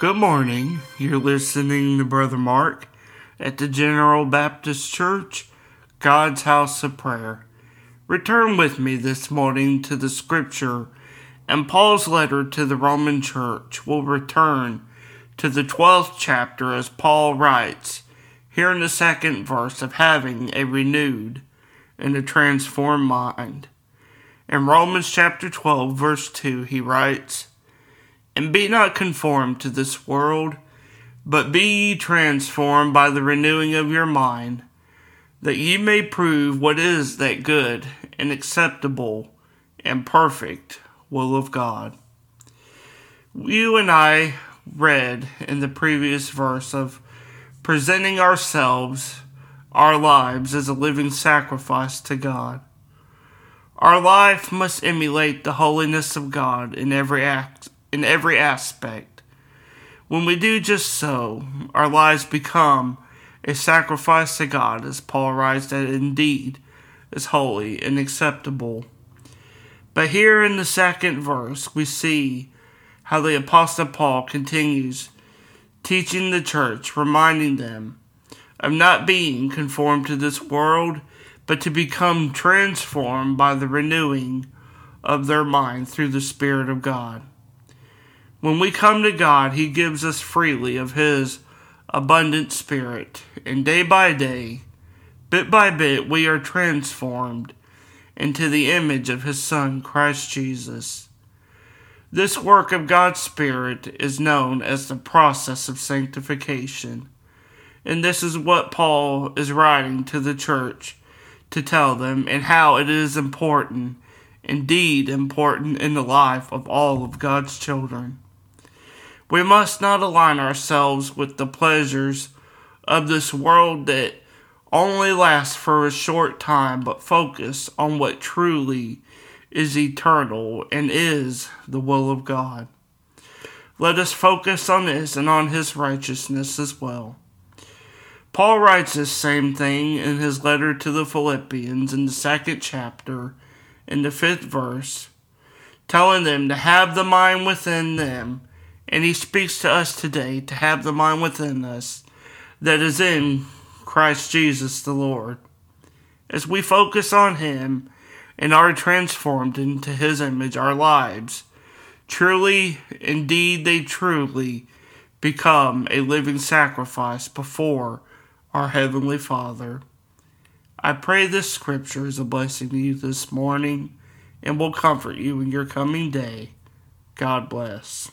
Good morning. You're listening to Brother Mark at the General Baptist Church, God's House of Prayer. Return with me this morning to the scripture and Paul's letter to the Roman church. will return to the 12th chapter as Paul writes, here in the second verse of having a renewed and a transformed mind. In Romans chapter 12, verse 2, he writes, And be not conformed to this world, but be ye transformed by the renewing of your mind, that ye may prove what is that good and acceptable and perfect will of God. You and I read in the previous verse of presenting ourselves, our lives, as a living sacrifice to God. Our life must emulate the holiness of God in every act, in every aspect. When we do just so, our lives become a sacrifice to God, as Paul writes that indeed is holy and acceptable. But here in the second verse, we see how the Apostle Paul continues teaching the church, reminding them of not being conformed to this world, but to become transformed by the renewing of their mind through the Spirit of God. When we come to God, He gives us freely of His abundant Spirit, and day by day, bit by bit, we are transformed into the image of His Son, Christ Jesus. This work of God's Spirit is known as the process of sanctification. And this is what Paul is writing to the church to tell them and how it is important, indeed important in the life of all of God's children. We must not align ourselves with the pleasures of this world that only lasts for a short time, but focus on what truly is eternal and is the will of God. Let us focus on this and on his righteousness as well. Paul writes this same thing in his letter to the Philippians in the second chapter, in the fifth verse, telling them to have the mind within them. And he speaks to us today to have the mind within us that is in Christ Jesus the Lord. As we focus on him and are transformed into his image, our lives. Truly, indeed, they truly become a living sacrifice before our Heavenly Father. I pray this scripture is a blessing to you this morning and will comfort you in your coming day. God bless.